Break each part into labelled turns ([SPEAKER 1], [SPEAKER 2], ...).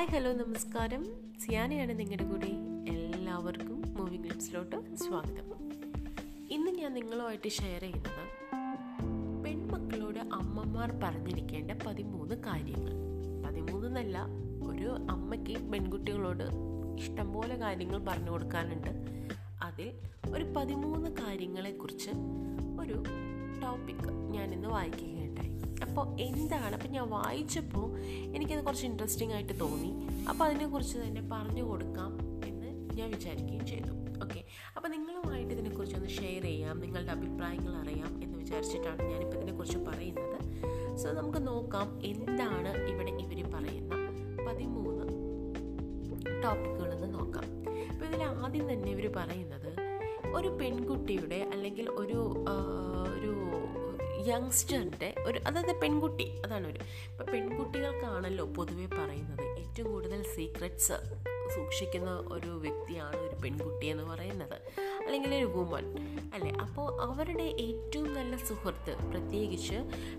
[SPEAKER 1] Hi hello നമസ്കാരം. സിയാനയാണ് നിങ്ങളുടെ കൂടെ എല്ലാവർക്കും മൂവി ക്ലിപ്സിലോട്ട് സ്വാഗതം. ഇന്ന് ഞാൻ നിങ്ങളുമായിട്ട് ഷെയർ ചെയ്യുന്നത് പെൺമക്കളോട് അമ്മമാർ പറഞ്ഞിരിക്കേണ്ട പതിമൂന്ന് കാര്യങ്ങൾ. പതിമൂന്നല്ല ഒരു അമ്മയ്ക്ക് പെൺകുട്ടികളോട് ഇഷ്ടംപോലെ കാര്യങ്ങൾ പറഞ്ഞു കൊടുക്കാനുണ്ട്. അതിൽ ഒരു പതിമൂന്ന് കാര്യങ്ങളെക്കുറിച്ച് ഒരു ടോപ്പിക് ഞാനിന്ന് വായിക്കുകയുണ്ടായി അപ്പോൾ എന്താണ്? അപ്പം ഞാൻ വായിച്ചപ്പോൾ എനിക്കത് കുറച്ച് ഇൻട്രസ്റ്റിംഗ് ആയിട്ട് തോന്നി. അപ്പോൾ അതിനെക്കുറിച്ച് തന്നെ പറഞ്ഞു കൊടുക്കാം എന്ന് ഞാൻ വിചാരിക്കുകയും ചെയ്തു. ഓക്കെ അപ്പോൾ നിങ്ങളുമായിട്ട് ഇതിനെക്കുറിച്ച് ഒന്ന് ഷെയർ ചെയ്യാം നിങ്ങളുടെ അഭിപ്രായങ്ങൾ അറിയാം എന്ന് വിചാരിച്ചിട്ടാണ് ഞാനിപ്പോൾ ഇതിനെക്കുറിച്ച് പറയുന്നത്. സോ നമുക്ക് നോക്കാം എന്താണ് ഇവിടെ ഇവർ പറയുന്ന പതിമൂന്ന് ടോപ്പിക്കുകളെന്ന് നോക്കാം. അപ്പോൾ ഇതിൽ ആദ്യം തന്നെ ഇവർ പറയുന്നത് ഒരു പെൺകുട്ടിയുടെ അല്ലെങ്കിൽ ഒരു ഒരു യങ്സ്റ്ററിന്റെ ഒരു അതായത് പെൺകുട്ടി അതാണ് ഒരു. ഇപ്പം പെൺകുട്ടികൾക്കാണല്ലോ പൊതുവെ പറയുന്നത് ഏറ്റവും കൂടുതൽ സീക്രറ്റ്സ് സൂക്ഷിക്കുന്ന ഒരു വ്യക്തിയാണ് ഒരു പെൺകുട്ടി എന്ന് പറയുന്നത്. അല്ലെങ്കിൽ ഒരു വുമൺ അല്ലേ? അപ്പോൾ അവരുടെ ഏറ്റവും നല്ല സുഹൃത്ത് പ്രത്യേകിച്ച്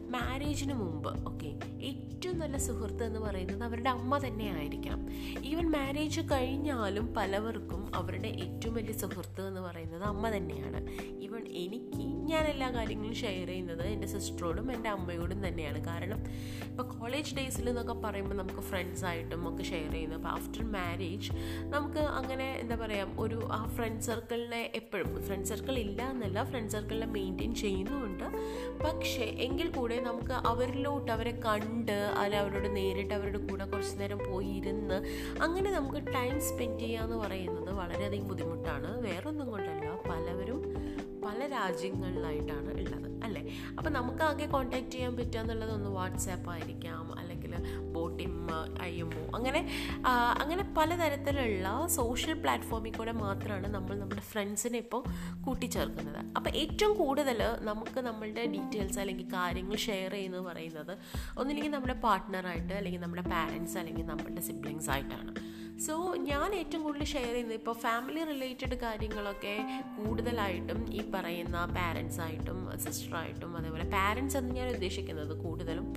[SPEAKER 1] മാരേജിന് മുമ്പ് ഓക്കെ ഏറ്റവും നല്ല സുഹൃത്ത് എന്ന് പറയുന്നത് അവരുടെ അമ്മ തന്നെ ആയിരിക്കാം ഈവൻ മാരേജ് കഴിഞ്ഞാലും പലവർക്കും അവരുടെ ഏറ്റവും വലിയ സുഹൃത്ത് എന്ന് പറയുന്നത് അമ്മ തന്നെയാണ്. ഈവൻ എനിക്ക് ഞാൻ എല്ലാ കാര്യങ്ങളും ഷെയർ ചെയ്യുന്നത് എന്റെ സിസ്റ്ററോടും എന്റെ അമ്മയോടും തന്നെയാണ്. കാരണം ഇപ്പോൾ കോളേജ് ഡേയ്സിൽ എന്നൊക്കെ പറയുമ്പോൾ നമുക്ക് ഫ്രണ്ട്സായിട്ടും ഒക്കെ ഷെയർ ചെയ്യുന്നു അപ്പോൾ ആഫ്റ്റർ മാരേജ് നമുക്ക് അങ്ങനെ എന്താ പറയുക ഒരു ആ ഫ്രണ്ട് സർക്കിളിനെ എപ്പോഴും ഫ്രണ്ട് സർക്കിൾ ഇല്ല എന്നല്ല ഫ്രണ്ട് സർക്കിളിനെ മെയിന്റെയിൻ ചെയ്യുന്നുമുണ്ട്. പക്ഷേ എങ്കിൽ കൂടെ നമുക്ക് അവരിലോട്ട് അവരെ കണ്ട് അല്ല അവരോട് നേരിട്ട് അവരുടെ കൂടെ കുറച്ച് നേരം പോയി ഇരുന്ന് അങ്ങനെ നമുക്ക് ടൈം സ്പെൻഡ് ചെയ്യുക എന്ന് പറയുന്നത് വളരെയധികം ബുദ്ധിമുട്ടാണ്. വേറൊന്നും കൊണ്ടല്ല പലവരും പല രാജ്യങ്ങളിലായിട്ടാണ് ഉള്ളത്. അല്ലേ? അപ്പോൾ നമുക്ക് ആകെ കോൺടാക്റ്റ് ചെയ്യാൻ പറ്റുക എന്നുള്ളത് ഒന്ന് വാട്സാപ്പ് ആയിരിക്കാം അല്ലെങ്കിൽ ബോട്ടിം അയ്യമ്മോ. അങ്ങനെ അങ്ങനെ പലതരത്തിലുള്ള സോഷ്യൽ പ്ലാറ്റ്ഫോമിൽ കൂടെ മാത്രമാണ് നമ്മൾ നമ്മുടെ ഫ്രണ്ട്സിനെ ഇപ്പോൾ കൂട്ടിച്ചേർക്കുന്നത്. അപ്പോൾ ഏറ്റവും കൂടുതൽ നമുക്ക് നമ്മളുടെ ഡീറ്റെയിൽസ് അല്ലെങ്കിൽ കാര്യങ്ങൾ ഷെയർ ചെയ്യുന്നത് പറയുന്നത് ഒന്നില്ലെങ്കിൽ നമ്മുടെ പാർട്ട്ണറായിട്ട് അല്ലെങ്കിൽ നമ്മുടെ പാരൻസ് അല്ലെങ്കിൽ നമ്മളുടെ സിബ്ലിങ്സ് ആയിട്ടാണ്. സോ ഞാൻ ഏറ്റവും കൂടുതൽ ഷെയർ ചെയ്യുന്നത് ഇപ്പോൾ ഫാമിലി റിലേറ്റഡ് കാര്യങ്ങളൊക്കെ കൂടുതലായിട്ടും ഈ പറയുന്ന പാരൻസായിട്ടും സിസ്റ്ററായിട്ടും അതേപോലെ പാരൻസ് എന്ന് ഞാൻ ഉദ്ദേശിക്കുന്നത് കൂടുതലും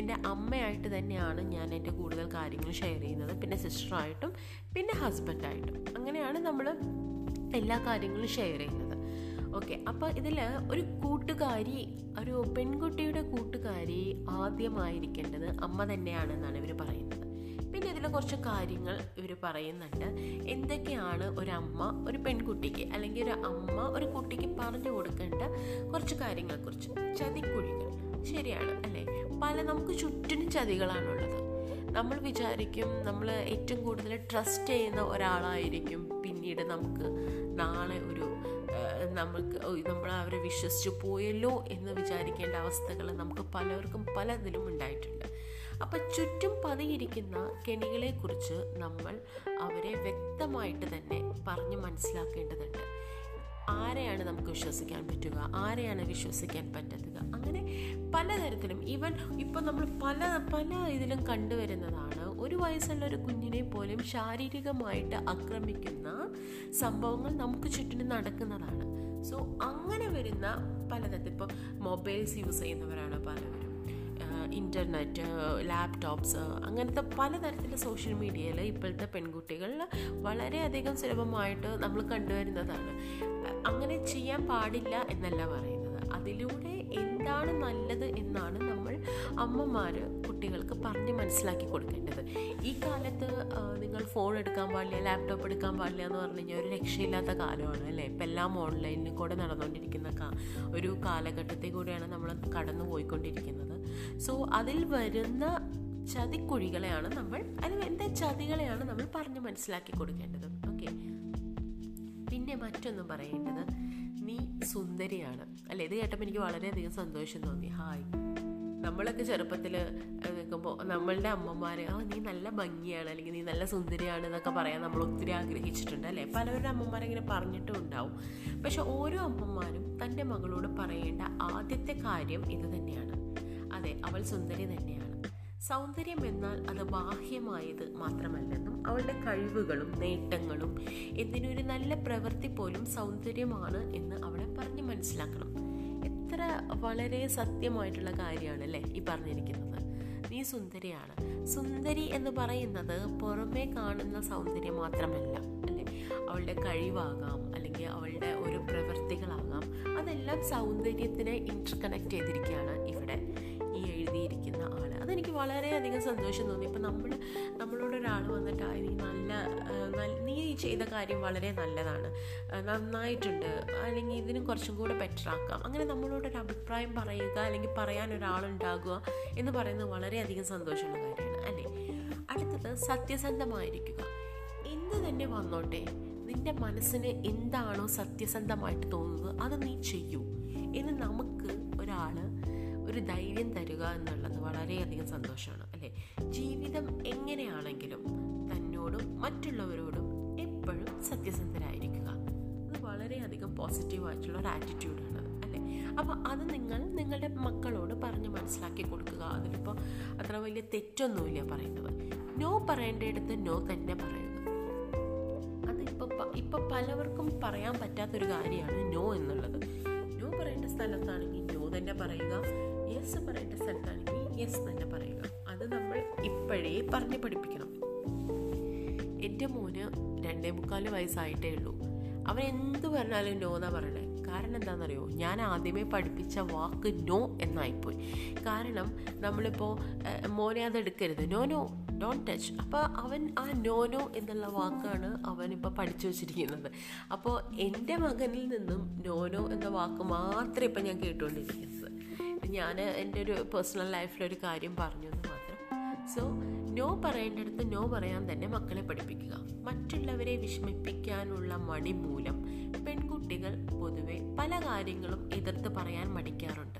[SPEAKER 1] എന്റെ അമ്മയായിട്ട് തന്നെയാണ് ഞാൻ എന്റെ കൂടുതൽ കാര്യങ്ങൾ ഷെയർ ചെയ്യുന്നത്. പിന്നെ സിസ്റ്ററായിട്ടും പിന്നെ ഹസ്ബൻഡായിട്ടും അങ്ങനെയാണ് നമ്മൾ എല്ലാ കാര്യങ്ങളും ഷെയർ ചെയ്യുന്നത്. ഓക്കെ അപ്പോൾ ഇതിൽ ഒരു കൂട്ടുകാരി ഒരു പെൺകുട്ടിയുടെ കൂട്ടുകാരി ആദ്യമായിരിക്കേണ്ടത് അമ്മ തന്നെയാണെന്നാണ് ഇവർ പറയുന്നത്. പിന്നെ ഇതിൽ കുറച്ച് കാര്യങ്ങൾ ഇവർ പറയുന്നുണ്ട്. എന്തൊക്കെയാണ് ഒരു അമ്മ ഒരു പെൺകുട്ടിക്ക് അല്ലെങ്കിൽ ഒരു അമ്മ ഒരു കുട്ടിക്ക് പറഞ്ഞു കൊടുക്കേണ്ട കുറച്ച് കാര്യങ്ങളെക്കുറിച്ച്? ചതിക്കുഴികൾ. ശരിയാണ് അല്ലേ? പല നമുക്ക് ചുറ്റിനും ചതികളാണുള്ളത്. നമ്മൾ വിചാരിക്കും നമ്മൾ ഏറ്റവും കൂടുതൽ ട്രസ്റ്റ് ചെയ്യുന്ന ഒരാളായിരിക്കും പിന്നീട് നമുക്ക് നാളെ ഒരു നമുക്ക് നമ്മൾ അവരെ വിശ്വസിച്ച് പോയല്ലോ എന്ന് വിചാരിക്കേണ്ട അവസ്ഥകൾ നമുക്ക് പലർക്കും പലതിലും ഉണ്ടായിട്ടുണ്ട്. അപ്പം ചുറ്റും പതിയിരിക്കുന്ന കെണികളെക്കുറിച്ച് നമ്മൾ അവരെ വ്യക്തമായിട്ട് തന്നെ പറഞ്ഞ് മനസ്സിലാക്കേണ്ടതുണ്ട്. ആരെയാണ് നമുക്ക് വിശ്വസിക്കാൻ പറ്റുക? ആരെയാണ് വിശ്വസിക്കാൻ പറ്റത്തുക അങ്ങനെ പലതരത്തിലും ഈവൻ ഇപ്പം നമ്മൾ പല പല ഇതിലും കണ്ടുവരുന്നതാണ്. ഒരു വയസ്സുള്ള ഒരു കുഞ്ഞിനെ പോലും ശാരീരികമായിട്ട് ആക്രമിക്കുന്ന സംഭവങ്ങൾ നമുക്ക് ചുറ്റിനും നടക്കുന്നതാണ്. സോ അങ്ങനെ വരുന്ന പലതരത്തിൽ ഇപ്പോൾ മൊബൈൽസ് യൂസ് ചെയ്യുന്നവരാണ് പലവരും. ഇന്റർനെറ്റ് ലാപ്ടോപ്സ് അങ്ങനത്തെ പലതരത്തിലുള്ള സോഷ്യൽ മീഡിയയിൽ ഇപ്പോഴത്തെ പെൺകുട്ടികൾ വളരെയധികം സുലഭമായിട്ട് നമ്മൾ കണ്ടുവരുന്നതാണ്. അങ്ങനെ ചെയ്യാൻ പാടില്ല എന്നല്ല പറയുന്നത്. അതിലൂടെ എന്താണ് നല്ലത് എന്നാണ് നമ്മൾ അമ്മമാർ കുട്ടികൾക്ക് പറഞ്ഞ് മനസ്സിലാക്കി കൊടുക്കേണ്ടത്. ഫോൺ എടുക്കാൻ പാടില്ല ലാപ്ടോപ്പ് എടുക്കാൻ പാടില്ല എന്ന് പറഞ്ഞു കഴിഞ്ഞാൽ ഒരു രക്ഷയില്ലാത്ത കാലമാണ് അല്ലേ? ഇപ്പം എല്ലാം ഓൺലൈനിൽ കൂടെ നടന്നുകൊണ്ടിരിക്കുന്ന ഒരു കാലഘട്ടത്തിൽ കൂടെയാണ് നമ്മൾ കടന്നു പോയിക്കൊണ്ടിരിക്കുന്നത്. സോ അതിൽ വരുന്ന ചതിക്കുഴികളെയാണ് നമ്മൾ അതിൽ എന്താ ചതികളെയാണ് നമ്മൾ പറഞ്ഞ് മനസ്സിലാക്കി കൊടുക്കേണ്ടത്. ഓക്കെ പിന്നെ മറ്റൊന്നും പറയേണ്ടത് നീ സുന്ദരിയാണ്. അല്ലേ? ഇത് കേട്ടപ്പോൾ എനിക്ക് വളരെയധികം സന്തോഷം തോന്നി. ഹായ് നമ്മളൊക്കെ ചെറുപ്പത്തിൽ നിൽക്കുമ്പോൾ നമ്മളുടെ അമ്മമാർ ആ നീ നല്ല ഭംഗിയാണ് അല്ലെങ്കിൽ നീ നല്ല സുന്ദരിയാണ് എന്നൊക്കെ പറയാൻ നമ്മൾ ഒത്തിരി ആഗ്രഹിച്ചിട്ടുണ്ട് അല്ലേ? പലവരുടെ അമ്മമാരിങ്ങനെ പറഞ്ഞിട്ടും ഉണ്ടാവും. പക്ഷെ ഓരോ അമ്മമാരും തന്റെ മകളോട് പറയേണ്ട ആദ്യത്തെ കാര്യം ഇത് തന്നെയാണ്. അതെ അവൾ സുന്ദരി തന്നെയാണ്. സൗന്ദര്യം എന്നാൽ അത് ബാഹ്യമായത് മാത്രമല്ലെന്നും അവളുടെ കഴിവുകളും നേട്ടങ്ങളും എന്തിനൊരു നല്ല പ്രവൃത്തി പോലും സൗന്ദര്യമാണ് എന്ന് അവളെ പറഞ്ഞ് മനസ്സിലാക്കണം. എത്ര വളരെ സത്യമായിട്ടുള്ള കാര്യമാണ് അല്ലേ ഈ പറഞ്ഞിരിക്കുന്നത്. നീ സുന്ദരിയാണ്. സുന്ദരി എന്ന് പറയുന്നത് പുറമേ കാണുന്ന സൗന്ദര്യം മാത്രമല്ല അല്ലേ? അവളുടെ കഴിവാകാം അല്ലെങ്കിൽ അവളുടെ ഒരു പ്രവൃത്തികളാകാം. അതെല്ലാം സൗന്ദര്യത്തിനെ ഇന്റർ കണക്ട് ചെയ്തിരിക്കുകയാണ് ഇവിടെ ഈ എഴുതിയിരിക്കുന്ന ആൾ അതെനിക്ക് വളരെയധികം സന്തോഷം തോന്നി. ഇപ്പം നമ്മൾ നമ്മളോട് ഒരാൾ വന്നിട്ട് നീ നല്ല നീ ചെയ്ത കാര്യം വളരെ നല്ലതാണ്. നന്നായിട്ടുണ്ട്. അല്ലെങ്കിൽ ഇതിനും കുറച്ചും കൂടെ ബെറ്റർ ആക്കാം. അങ്ങനെ നമ്മളോടൊരു അഭിപ്രായം പറയുക അല്ലെങ്കിൽ പറയാൻ ഒരാളുണ്ടാകുക എന്ന് പറയുന്നത് വളരെയധികം സന്തോഷമുള്ള കാര്യമാണ് അല്ലേ? അടുത്തത് സത്യസന്ധമായിരിക്കുക. എന്ത് തന്നെ വന്നോട്ടെ നിന്റെ മനസ്സിന് എന്താണോ സത്യസന്ധമായിട്ട് തോന്നുന്നത് അത് നീ ചെയ്യൂ എന്ന് നമുക്ക് ഒരാൾ ഒരു ധൈര്യം തരിക എന്നുള്ളത് വളരെയധികം സന്തോഷമാണ് അല്ലേ? ജീവിതം എങ്ങനെയാണെങ്കിലും തന്നോടും മറ്റുള്ളവരോടും എപ്പോഴും സത്യസന്ധരായിരിക്കുക. അത് വളരെയധികം പോസിറ്റീവായിട്ടുള്ള ഒരു ആറ്റിറ്റ്യൂഡാണ് അല്ലേ? അപ്പോൾ അത് നിങ്ങൾ നിങ്ങളുടെ മക്കളോട് പറഞ്ഞ് മനസ്സിലാക്കി കൊടുക്കുക. അതിലിപ്പോൾ അത്ര വലിയ തെറ്റൊന്നുമില്ല പറയുന്നത്. നോ പറയേണ്ടയിടത്ത് നോ തന്നെ പറയുക. അതിപ്പോൾ ഇപ്പോൾ പലവർക്കും പറയാൻ പറ്റാത്തൊരു കാര്യമാണ് നോ എന്നുള്ളത്. നോ പറയേണ്ട സ്ഥലത്താണെങ്കിൽ നോ തന്നെ പറയുക. യെസ് പറയേണ്ട സ്ഥലത്താണെങ്കിൽ യെസ് തന്നെ പറയുക. അത് നമ്മൾ ഇപ്പോഴേ പറഞ്ഞ് പഠിപ്പിക്കണം. എന്റെ മോന് രണ്ടേ മുക്കാൽ വയസ്സായിട്ടേ ഉള്ളൂ. അവൻ എന്ത് പറഞ്ഞാലും നോ എന്നാ പറയണേ. കാരണം എന്താണെന്നറിയോ? ഞാൻ ആദ്യമേ പഠിപ്പിച്ച വാക്ക് നോ എന്നായിപ്പോയി. കാരണം നമ്മളിപ്പോൾ മോനെ അത് എടുക്കരുത്. നോ നോ ഡോൺ ടച്ച് അപ്പോൾ അവൻ ആ നോ നോ എന്നുള്ള വാക്കാണ് അവനിപ്പോൾ പഠിച്ചു വച്ചിരിക്കുന്നത്. അപ്പോൾ എന്റെ മകനിൽ നിന്നും നോ നോ എന്ന വാക്ക് മാത്രമേ ഇപ്പം ഞാൻ കേട്ടുകൊണ്ടിരിക്കുന്നത്. ഞാൻ എന്റെ ഒരു പേഴ്സണൽ ലൈഫിലൊരു കാര്യം പറഞ്ഞു എന്ന് മാത്രം. സോ നോ പറയേണ്ടടുത്ത് നോ പറയാൻ തന്നെ മക്കളെ പഠിപ്പിക്കുക. മറ്റുള്ളവരെ വിഷമിപ്പിക്കാനുള്ള മടി മൂലം പെൺകുട്ടികൾ പൊതുവെ പല കാര്യങ്ങളും എതിർത്ത് പറയാൻ മടിക്കാറുണ്ട്.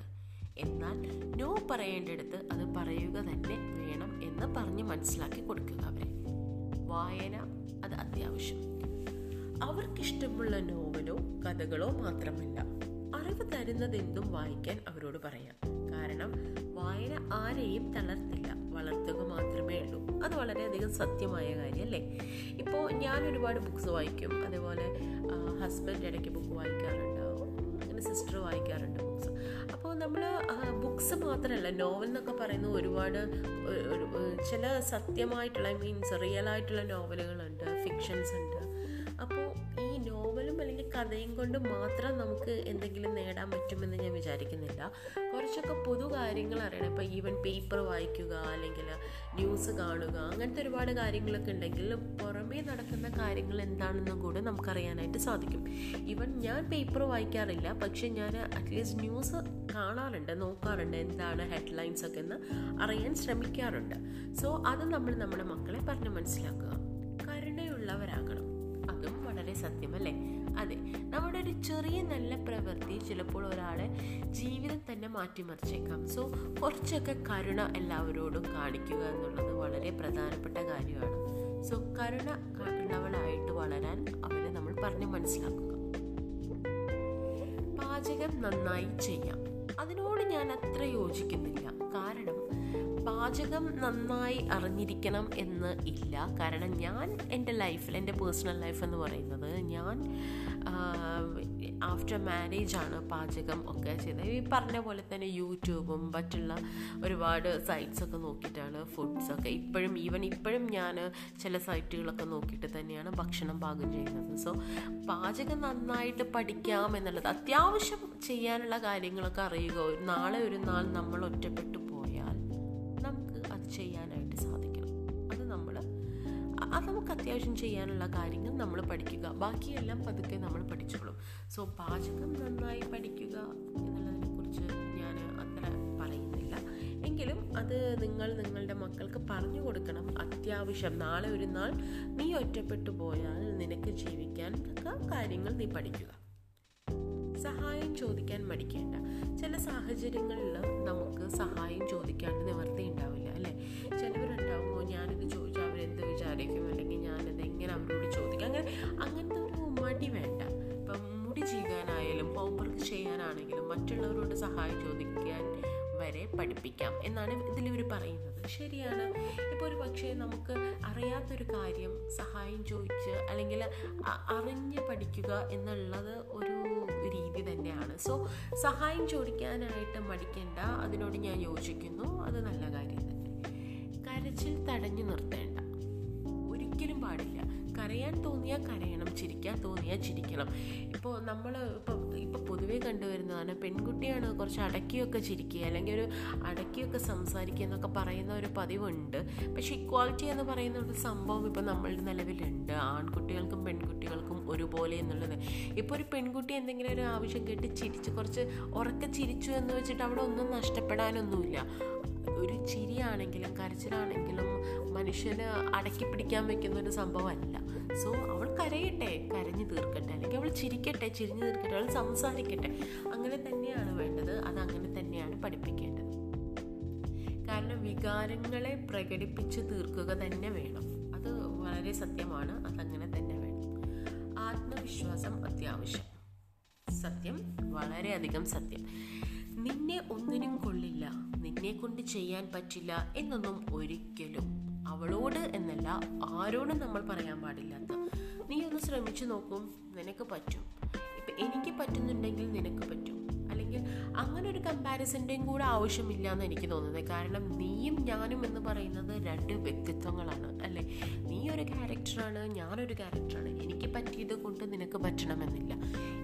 [SPEAKER 1] എന്നാൽ നോ പറയേണ്ടടുത്ത് അത് പറയുക തന്നെ വേണം എന്ന് പറഞ്ഞ് മനസ്സിലാക്കി കൊടുക്കുക അവരെ. വായന അത് അത്യാവശ്യം. അവർക്കിഷ്ടമുള്ള നോവലോ കഥകളോ മാത്രമല്ല. അറിവ് തരുന്നതെന്തും വായിക്കാൻ അവരോട് പറയാം. കാരണം വായന ആരെയും തളർത്തില്ല. വളർത്തുക മാത്രമേ ഉള്ളൂ. അത് വളരെയധികം സത്യമായ കാര്യമല്ലേ? ഇപ്പോൾ ഞാൻ ഒരുപാട് ബുക്ക്സ് വായിക്കും. അതേപോലെ ഹസ്ബൻഡ് ഇടയ്ക്ക് ബുക്ക് വായിക്കാറുണ്ടാവും. അങ്ങനെ സിസ്റ്റർ വായിക്കാറുണ്ട് ബുക്ക്സ് അപ്പോൾ നമ്മൾ ബുക്ക്സ് മാത്രമല്ല നോവൽ എന്നൊക്കെ പറയുന്നത് ഒരുപാട് ചില സത്യമായിട്ടുള്ള മീൻസ് റിയൽ ആയിട്ടുള്ള നോവലുകളുണ്ട് ഫിക്ഷൻസ് ഉണ്ട്. കഥയും കൊണ്ട് മാത്രം നമുക്ക് എന്തെങ്കിലും നേടാൻ പറ്റുമെന്ന് ഞാൻ വിചാരിക്കുന്നില്ല. കുറച്ചൊക്കെ പൊതു കാര്യങ്ങൾ അറിയണം. ഇപ്പോൾ ഈവൻ പേപ്പർ വായിക്കുക അല്ലെങ്കിൽ ന്യൂസ് കാണുക അങ്ങനത്തെ ഒരുപാട് കാര്യങ്ങളൊക്കെ ഉണ്ടെങ്കിൽ പുറമേ നടക്കുന്ന കാര്യങ്ങൾ എന്താണെന്നും കൂടെ നമുക്കറിയാനായിട്ട് സാധിക്കും. ഈവൻ ഞാൻ പേപ്പർ വായിക്കാറില്ല. പക്ഷേ ഞാൻ അറ്റ്ലീസ്റ്റ് ന്യൂസ് കാണാറുണ്ട് നോക്കാറുണ്ട് എന്താണ് ഹെഡ്ലൈൻസ് ഒക്കെ എന്ന് അറിയാൻ ശ്രമിക്കാറുണ്ട്. സോ അത് നമ്മൾ നമ്മുടെ മക്കളെ പറഞ്ഞ് മനസ്സിലാക്കുക. കരുണയുള്ളവരാകണം. അതും വളരെ സത്യമല്ലേ? ചെറിയ നല്ല പ്രവൃത്തി ചിലപ്പോൾ ഒരാളെ ജീവിതം തന്നെ മാറ്റിമറിച്ചേക്കാം. സോ കുറച്ചൊക്കെ കരുണ എല്ലാവരോടും കാണിക്കുക എന്നുള്ളത് വളരെ പ്രധാനപ്പെട്ട കാര്യമാണ്. സോ കരുണ ഉള്ളവളായിട്ട് വളരാൻ അവരെ നമ്മൾ പറഞ്ഞ് മനസ്സിലാക്കുക. പാചകം നന്നായി ചെയ്യാം. അതിനോട് ഞാൻ അത്ര യോജിക്കുന്നില്ല. കാരണം പാചകം നന്നായി അറിഞ്ഞിരിക്കണം എന്ന് ഇല്ല. കാരണം ഞാൻ എന്റെ ലൈഫിൽ എന്റെ പേഴ്സണൽ ലൈഫ് എന്ന് പറയുന്നത് ഞാൻ ആഫ്റ്റർ മാരേജ് ആണ് പാചകം ഒക്കെ ചെയ്തത്. ഈ പറഞ്ഞ പോലെ തന്നെ യൂട്യൂബും മറ്റുള്ള ഒരുപാട് സൈറ്റ്സൊക്കെ നോക്കിയിട്ടാണ് ഫുഡ്സൊക്കെ ഇപ്പോഴും ഈവൻ ഇപ്പോഴും ഞാൻ ചില സൈറ്റുകളൊക്കെ നോക്കിയിട്ട് തന്നെയാണ് ഭക്ഷണം പാകം ചെയ്യുന്നത്. സോ പാചകം നന്നായിട്ട് പഠിക്കാം എന്നുള്ളത് അത്യാവശ്യം ചെയ്യാനുള്ള കാര്യങ്ങളൊക്കെ അറിയുക. നാളെ ഒരു നാൾ നമ്മൾ ഒറ്റപ്പെട്ടു പോയാൽ നമുക്ക് അത് ചെയ്യാനായിട്ട് അത് നമുക്ക് അത്യാവശ്യം ചെയ്യാനുള്ള കാര്യങ്ങൾ നമ്മൾ പഠിക്കുക. ബാക്കിയെല്ലാം പതുക്കെ നമ്മൾ പഠിച്ചോളും. സോ പാചകം നന്നായി പഠിക്കുക എന്നുള്ളതിനെ കുറിച്ച് ഞാൻ അത്ര പറയുന്നില്ല. എങ്കിലും അത് നിങ്ങൾ നിങ്ങളുടെ മക്കൾക്ക് പറഞ്ഞു കൊടുക്കണം. അത്യാവശ്യം നാളെ ഒരു നാൾ നീ ഒറ്റപ്പെട്ടു പോയാൽ നിനക്ക് ജീവിക്കാൻ കാര്യങ്ങൾ നീ പഠിക്കുക. സഹായം ചോദിക്കാൻ മടിക്കേണ്ട. ചില സാഹചര്യങ്ങളിൽ നമുക്ക് സഹായം ചോദിക്കാണ്ട് നിവർത്തി ഉണ്ടാവില്ല അല്ലേ? ചോദിച്ചാൽ വിചാരിക്കും അല്ലെങ്കിൽ ഞാനിത് എങ്ങനെ അവരോട് ചോദിക്കും. അങ്ങനെ അങ്ങനത്തെ ഒരു മടി വേണ്ട. ഇപ്പം മുടി ചെയ്യാനായാലും ഹോംവർക്ക് ചെയ്യാനാണെങ്കിലും മറ്റുള്ളവരോട് സഹായം ചോദിക്കാൻ വരെ പഠിപ്പിക്കാം എന്നാണ് ഇതിലിവർ പറയുന്നത്. ശരിയാണ്. ഇപ്പോൾ ഒരു പക്ഷേ നമുക്ക് അറിയാത്തൊരു കാര്യം സഹായം ചോദിച്ച് അല്ലെങ്കിൽ അറിഞ്ഞ് പഠിക്കുക എന്നുള്ളത് ഒരു രീതി തന്നെയാണ്. സോ സഹായം ചോദിക്കാനായിട്ട് മടിക്കേണ്ട. അതിനോട് ഞാൻ യോജിക്കുന്നു. അത് നല്ല കാര്യം തന്നെ. കരച്ചിൽ തടഞ്ഞു നിർത്തേണ്ട. ഒരിക്കലും പാടില്ല. കരയാൻ തോന്നിയാൽ കരയണം ചിരിക്കാൻ തോന്നിയാൽ ചിരിക്കണം. ഇപ്പോൾ നമ്മൾ ഇപ്പോൾ ഇപ്പോൾ പൊതുവേ കണ്ടുവരുന്നതാണ് പെൺകുട്ടിയാണ് കുറച്ച് അടക്കിയൊക്കെ ചിരിക്കുക അല്ലെങ്കിൽ ഒരു അടക്കിയൊക്കെ സംസാരിക്കുക എന്നൊക്കെ പറയുന്ന ഒരു പതിവുണ്ട്. പക്ഷേ ഇക്വാളിറ്റി എന്ന് പറയുന്ന ഒരു സംഭവം ഇപ്പോൾ നമ്മളുടെ നിലവിലുണ്ട്. ആൺകുട്ടികൾക്കും പെൺകുട്ടികൾക്കും ഒരുപോലെ എന്നുള്ളത്. ഇപ്പോൾ ഒരു പെൺകുട്ടി എന്തെങ്കിലും ഒരു ആവശ്യം കേട്ട് ചിരിച്ച് കുറച്ച് ഉറക്കെ ചിരിച്ചു എന്ന് വെച്ചിട്ട് അവിടെ ഒന്നും നഷ്ടപ്പെടാനൊന്നുമില്ല. ഒരു ചിരിയാണെങ്കിലും കരച്ചിലാണെങ്കിലും മനുഷ്യന് അടക്കി പിടിക്കാൻ വെക്കുന്ന ഒരു സംഭവമല്ല. സോ അവൾ കരയട്ടെ കരഞ്ഞു തീർക്കട്ടെ. അല്ലെങ്കിൽ അവൾ ചിരിക്കട്ടെ ചിരിഞ്ഞു തീർക്കട്ടെ അവൾ സംസാരിക്കട്ടെ. അങ്ങനെ തന്നെയാണ് വേണ്ടത്. അത് അങ്ങനെ തന്നെയാണ് പഠിപ്പിക്കേണ്ടത്. കാരണം വികാരങ്ങളെ പ്രകടിപ്പിച്ച് തീർക്കുക തന്നെ വേണം. അത് വളരെ സത്യമാണ്. അതങ്ങനെ തന്നെ വേണം. ആത്മവിശ്വാസം അത്യാവശ്യം. സത്യം വളരെയധികം സത്യം. നിന്നെ ഒന്നിനും കൊള്ളില്ല. നിന്നെ കൊണ്ട് ചെയ്യാൻ പറ്റില്ല എന്നൊന്നും ഒരിക്കലും അവളോട് എന്നല്ല ആരോടും നമ്മൾ പറയാൻ പാടില്ലാത്ത. നീ ഒന്ന് ശ്രമിച്ചു നോക്കും നിനക്ക് പറ്റും. ഇപ്പം എനിക്ക് പറ്റുന്നുണ്ടെങ്കിൽ നിനക്ക് പറ്റും. അല്ലെങ്കിൽ അങ്ങനെ ഒരു കമ്പാരിസന്റെയും കൂടെ ആവശ്യമില്ല എന്ന് എനിക്ക് തോന്നുന്നത്. കാരണം നീയും ഞാനും എന്ന് പറയുന്നത് രണ്ട് വ്യക്തിത്വങ്ങളാണ് അല്ലേ? നീ ഒരു ക്യാരക്ടറാണ് ഞാനൊരു ക്യാരക്ടറാണ് എനിക്ക് പറ്റിയത് കൊണ്ട് നിനക്ക് പറ്റണമെന്നില്ല.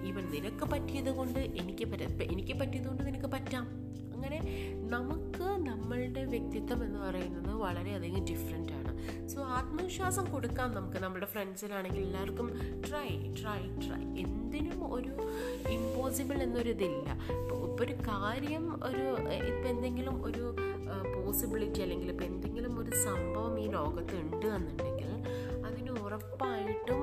[SPEAKER 1] ഈവൻ നിനക്ക് പറ്റിയത് കൊണ്ട് എനിക്ക് എനിക്ക് പറ്റിയത് കൊണ്ട് നിനക്ക് പറ്റാം. അങ്ങനെ നമുക്ക് നമ്മളുടെ വ്യക്തിത്വം എന്ന് പറയുന്നത് വളരെയധികം ഡിഫറെന്റ് ആണ്. സോ ആത്മവിശ്വാസം കൊടുക്കാം നമുക്ക് നമ്മുടെ ഫ്രണ്ട്സിലാണെങ്കിൽ എല്ലാവർക്കും ട്രൈ ട്രൈ ട്രൈ എന്തിനും ഒരു ഇമ്പോസിബിൾ എന്നൊരിതില്ല ഇപ്പോൾ ഒരു കാര്യം ഒരു ഇപ്പം എന്തെങ്കിലും ഒരു പോസിബിലിറ്റി അല്ലെങ്കിൽ ഇപ്പം എന്തെങ്കിലും ഒരു സംഭവം ഈ ലോകത്ത് ഉണ്ട് എന്നുണ്ടെങ്കിൽ അതിന് ഉറപ്പായിട്ടും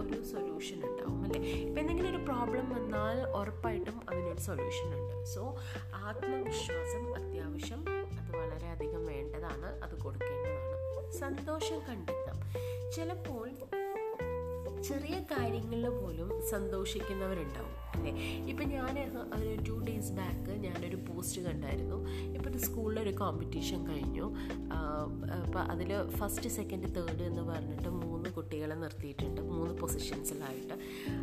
[SPEAKER 1] ഒരു സൊല്യൂഷൻ ഉണ്ടാവും അല്ലേ? ഇപ്പം എന്തെങ്കിലും ഒരു പ്രോബ്ലം വന്നാൽ ഉറപ്പായിട്ടും അതിനൊരു സൊല്യൂഷൻ ഉണ്ട്. സോ ആത്മവിശ്വാസം അത്യാവശ്യം അത് വളരെയധികം വേണ്ടതാണ് അത് കൊടുക്കേണ്ടതാണ്. സന്തോഷം കണ്ടെത്താം. ചിലപ്പോൾ ചെറിയ കാര്യങ്ങളിൽ പോലും സന്തോഷിക്കുന്നവരുണ്ടാവും. അല്ലേ? ഇപ്പം ഞാൻ ഒരു ടു ഡേയ്സ് ബാക്ക് ഞാനൊരു പോസ്റ്റ് കണ്ടായിരുന്നു. ഇപ്പോൾ ഒരു സ്കൂളിലൊരു കോമ്പറ്റീഷൻ കഴിഞ്ഞു. അപ്പോൾ അതിൽ ഫസ്റ്റ് സെക്കൻഡ് തേർഡ് എന്ന് പറഞ്ഞിട്ട് മൂന്ന് കുട്ടികളെ നിർത്തിയിട്ടുണ്ട്. മൂന്ന് പൊസിഷൻസിലായിട്ട്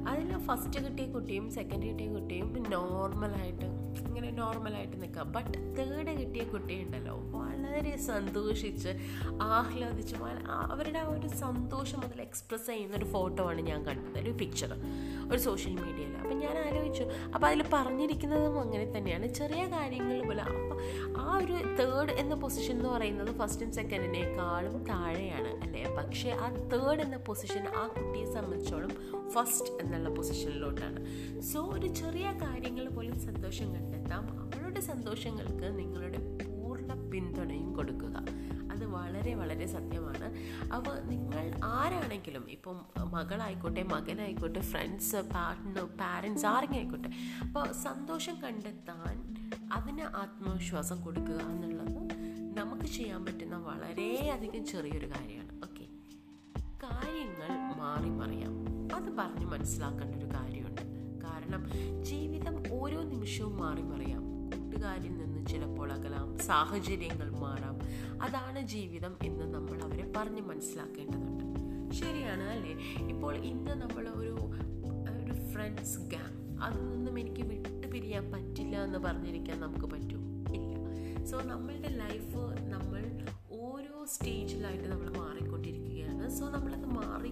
[SPEAKER 1] അതിൽ ഫസ്റ്റ് കിട്ടിയ കുട്ടിയും സെക്കൻഡ് കിട്ടിയ കുട്ടിയും നോർമലായിട്ട് ഇങ്ങനെ നോർമലായിട്ട് നിൽക്കുക ബട്ട് തേർഡ് കിട്ടിയ കുട്ടിയുണ്ടല്ലോ. വളരെ സന്തോഷിച്ച് ആഹ്ലാദിച്ച് അവരുടെ ആ ഒരു സന്തോഷം അതിൽ എക്സ്പ്രസ് ചെയ്യുന്ന ഒരു ഫോട്ടോ ആണ് ഞാൻ കണ്ടത് ഒരു പിക്ചർ ഒരു സോഷ്യൽ മീഡിയയിൽ അപ്പം ഞാൻ ആലോചിച്ചു അപ്പോൾ അതിൽ പറഞ്ഞിരിക്കുന്നതും അങ്ങനെ തന്നെയാണ്. ചെറിയ കാര്യങ്ങൾ പോലെ അപ്പം ആ ഒരു തേർഡ് എന്ന പൊസിഷൻ എന്ന് പറയുന്നത് ഫസ്റ്റും സെക്കൻഡിനേക്കാളും താഴെയാണ് അല്ലേ? പക്ഷേ ആ തേർഡ് എന്ന പൊസിഷൻ ആ കുട്ടിയെ സംബന്ധിച്ചോളം ഫസ്റ്റ് എന്നുള്ള പൊസിഷനിലോട്ടാണ് സോ ഒരു ചെറിയ കാര്യങ്ങൾ പോലും സന്തോഷം കണ്ടെത്താം. അവളുടെ സന്തോഷങ്ങൾക്ക് നിങ്ങളുടെ പിന്തുണയും കൊടുക്കുക. അത് വളരെ വളരെ സത്യമാണ്. അപ്പോൾ നിങ്ങൾ ആരാണെങ്കിലും ഇപ്പം മകളായിക്കോട്ടെ മകനായിക്കോട്ടെ ഫ്രണ്ട്സ് പാർട്ട്ണർ പാരൻസ് ആരെങ്കിലും ആയിക്കോട്ടെ അപ്പോൾ സന്തോഷം കണ്ടെത്താൻ അതിന് ആത്മവിശ്വാസം കൊടുക്കുക എന്നുള്ളത് നമുക്ക് ചെയ്യാൻ പറ്റുന്ന വളരെയധികം ചെറിയൊരു കാര്യമാണ്. ഓക്കെ കാര്യങ്ങൾ മാറി മറിയാം. അത് പറഞ്ഞ് മനസ്സിലാക്കേണ്ട ഒരു കാര്യമുണ്ട്. കാരണം ജീവിതം ഓരോ നിമിഷവും മാറി മറിയാം. കൂട്ടുകാരിൽ നിന്ന് ചിലപ്പോൾ അകലാം സാഹചര്യങ്ങൾ മാറാം. അതാണ് ജീവിതം എന്ന് നമ്മൾ അവരെ പറഞ്ഞ് മനസ്സിലാക്കേണ്ടതുണ്ട്. ശരിയാണ് അല്ലേ? ഇപ്പോൾ ഇന്ന് നമ്മൾ ഒരു ഒരു ഫ്രണ്ട്സ് ഗ്യാങ് അതിൽ നിന്നും എനിക്ക് വിട്ടു പിരിയാൻ പറ്റില്ല എന്ന് പറഞ്ഞിരിക്കാൻ നമുക്ക് പറ്റും? ഇല്ല. സോ നമ്മളുടെ ലൈഫ് നമ്മൾ ഓരോ സ്റ്റേജിലായിട്ട് നമ്മൾ മാറിക്കൊണ്ടിരിക്കുകയാണ്. സോ നമ്മളത് മാറി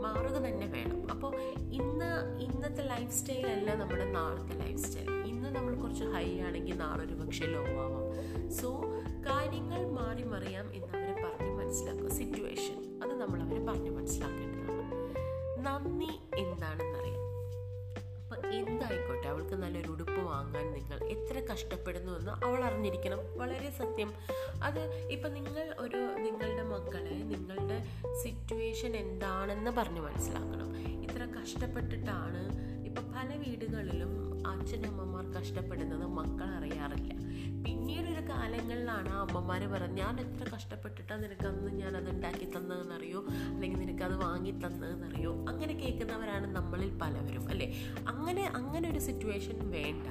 [SPEAKER 1] മാറുക തന്നെ വേണം. അപ്പോൾ ഇന്ന് ഇന്നത്തെ ലൈഫ് സ്റ്റൈൽ അല്ല നമ്മുടെ നാളത്തെ ലൈഫ് സ്റ്റൈൽ നമ്മൾ കുറച്ച് ഹൈ ആണെങ്കിൽ നാളെ ഒരു പക്ഷേ ലോ ആവാം. സോ കാര്യങ്ങൾ മാറി മറിയാം എന്നവരെ പറഞ്ഞ് മനസ്സിലാക്കുക. സിറ്റുവേഷൻ അത് നമ്മൾ അവരെ പറഞ്ഞ് മനസ്സിലാക്കേണ്ടതാണ്. നന്ദി എന്താണെന്നറിയാം അപ്പം എന്തായിക്കോട്ടെ? അവൾക്ക് നല്ലൊരു ഉടുപ്പ് വാങ്ങാൻ നിങ്ങൾ എത്ര കഷ്ടപ്പെടുന്നു എന്ന് അവൾ അറിഞ്ഞിരിക്കണം. വളരെ സത്യം. അത് ഇപ്പം നിങ്ങൾ ഒരു നിങ്ങളുടെ മക്കളെ നിങ്ങളുടെ സിറ്റുവേഷൻ എന്താണെന്ന് പറഞ്ഞ് മനസ്സിലാക്കണം. ഇത്ര കഷ്ടപ്പെട്ടിട്ടാണ് പല വീടുകളിലും അച്ഛനമ്മമാർ കഷ്ടപ്പെടുന്നത് മക്കൾ അറിയാറില്ല പിന്നീടൊരു കാലങ്ങളിലാണ് ആ അമ്മമാർ പറഞ്ഞത് ഞാൻ എത്ര കഷ്ടപ്പെട്ടിട്ടാണ് നിനക്ക് അന്ന് ഞാൻ അത് ഉണ്ടാക്കി തന്നതെന്നറിയോ? അല്ലെങ്കിൽ നിനക്ക് അത് വാങ്ങി തന്നതെന്നറിയോ? അങ്ങനെ കേൾക്കുന്നവരാണ് നമ്മളിൽ പലവരും അല്ലേ? അങ്ങനെ അങ്ങനെ ഒരു സിറ്റുവേഷൻ വേണ്ട.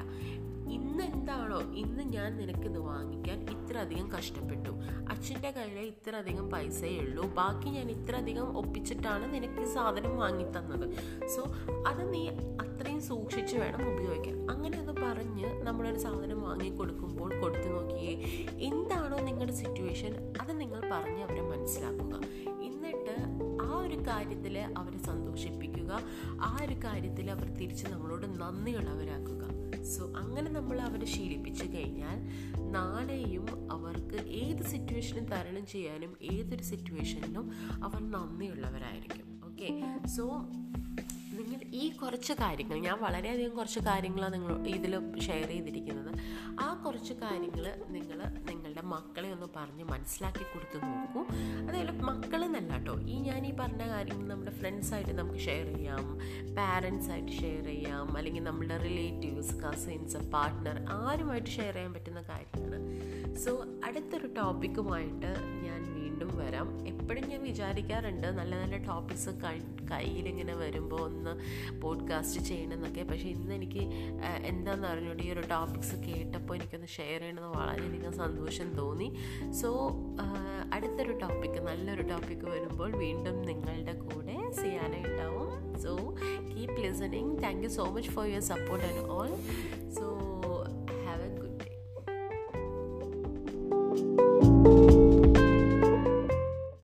[SPEAKER 1] ഇന്ന് എന്താണോ? ഇന്ന് ഞാൻ നിനക്ക് നിനക്കിത് വാങ്ങിക്കാൻ ഇത്ര അധികം കഷ്ടപ്പെട്ടു. അച്ഛന്റെ കയ്യിൽ ഇത്ര അധികം പൈസയേ ഉള്ളൂ. ബാക്കി ഞാൻ ഇത്ര അധികം ഒപ്പിച്ചിട്ടാണ് നിനക്ക് സാധനം വാങ്ങിത്തന്നത്. സോ അത് നീ അത്രയും സൂക്ഷിച്ച് വേണം ഉപയോഗിക്കാൻ. അങ്ങനെ ഒന്ന് പറഞ്ഞ് നമ്മളൊരു സാധനം വാങ്ങി കൊടുക്കുമ്പോൾ കൊടുത്തു നോക്കിയേ എന്താണോ നിങ്ങളുടെ സിറ്റുവേഷൻ അത് നിങ്ങൾ പറഞ്ഞ് അവരെ മനസ്സിലാക്കുക. എന്നിട്ട് ആ ഒരു കാര്യത്തിൽ അവരെ സന്തോഷിപ്പിക്കുക. ആ ഒരു കാര്യത്തിൽ അവർ തിരിച്ച് നമ്മളോട് നന്ദിയുള്ളവരാക്കുക. സോ അങ്ങനെ നമ്മൾ അവരെ ശീലിപ്പിച്ചു കഴിഞ്ഞാൽ നാളെയും അവർക്ക് ഏത് സിറ്റുവേഷനും തരണം ചെയ്യാനും ഏതൊരു സിറ്റുവേഷനിലും അവർ നന്ദിയുള്ളവരായിരിക്കും. ഓക്കെ സോ ഈ കുറച്ച് കാര്യങ്ങൾ ഞാൻ വളരെയധികം കുറച്ച് കാര്യങ്ങളാണ് നിങ്ങൾ ഇതിൽ ഷെയർ ചെയ്തിരിക്കുന്നത്. ആ കുറച്ച് കാര്യങ്ങൾ നിങ്ങൾ നിങ്ങളുടെ മക്കളെ ഒന്ന് പറഞ്ഞ് മനസ്സിലാക്കി കൊടുത്ത് നോക്കൂ. അതേപോലെ മക്കളെന്നല്ല കേട്ടോ ഈ ഞാൻ ഈ പറഞ്ഞ കാര്യങ്ങൾ നമ്മുടെ ഫ്രണ്ട്സായിട്ട് നമുക്ക് ഷെയർ ചെയ്യാം പാരൻസായിട്ട് ഷെയർ ചെയ്യാം അല്ലെങ്കിൽ നമ്മുടെ റിലേറ്റീവ്സ് കസിൻസ് പാർട്ട്ണർ ആരുമായിട്ട് ഷെയർ ചെയ്യാൻ പറ്റുന്ന കാര്യമാണ് സോ അടുത്തൊരു ടോപ്പിക്കുമായിട്ട് ഞാൻ വീണ്ടും വരാം. എപ്പോഴും ഞാൻ വിചാരിക്കാറുണ്ട് നല്ല നല്ല ടോപ്പിക്സ് കയ്യിലിങ്ങനെ വരുമ്പോൾ ഒന്ന് പോഡ്കാസ്റ്റ് ചെയ്യണമെന്നൊക്കെ പക്ഷേ ഇന്ന് എനിക്ക് എന്താണെന്ന് അറിഞ്ഞുകൊണ്ട് ഈ ഒരു ടോപ്പിക്സ് കേട്ടപ്പോൾ എനിക്കൊന്ന് ഷെയർ ചെയ്യണമെന്ന് വളരെയധികം സന്തോഷം തോന്നി. സോ അടുത്തൊരു ടോപ്പിക്ക് നല്ലൊരു ടോപ്പിക്ക് വരുമ്പോൾ വീണ്ടും നിങ്ങളുടെ കൂടെ ചെയ്യാനായിട്ടാവും so keep listening thank you so much for your support and all so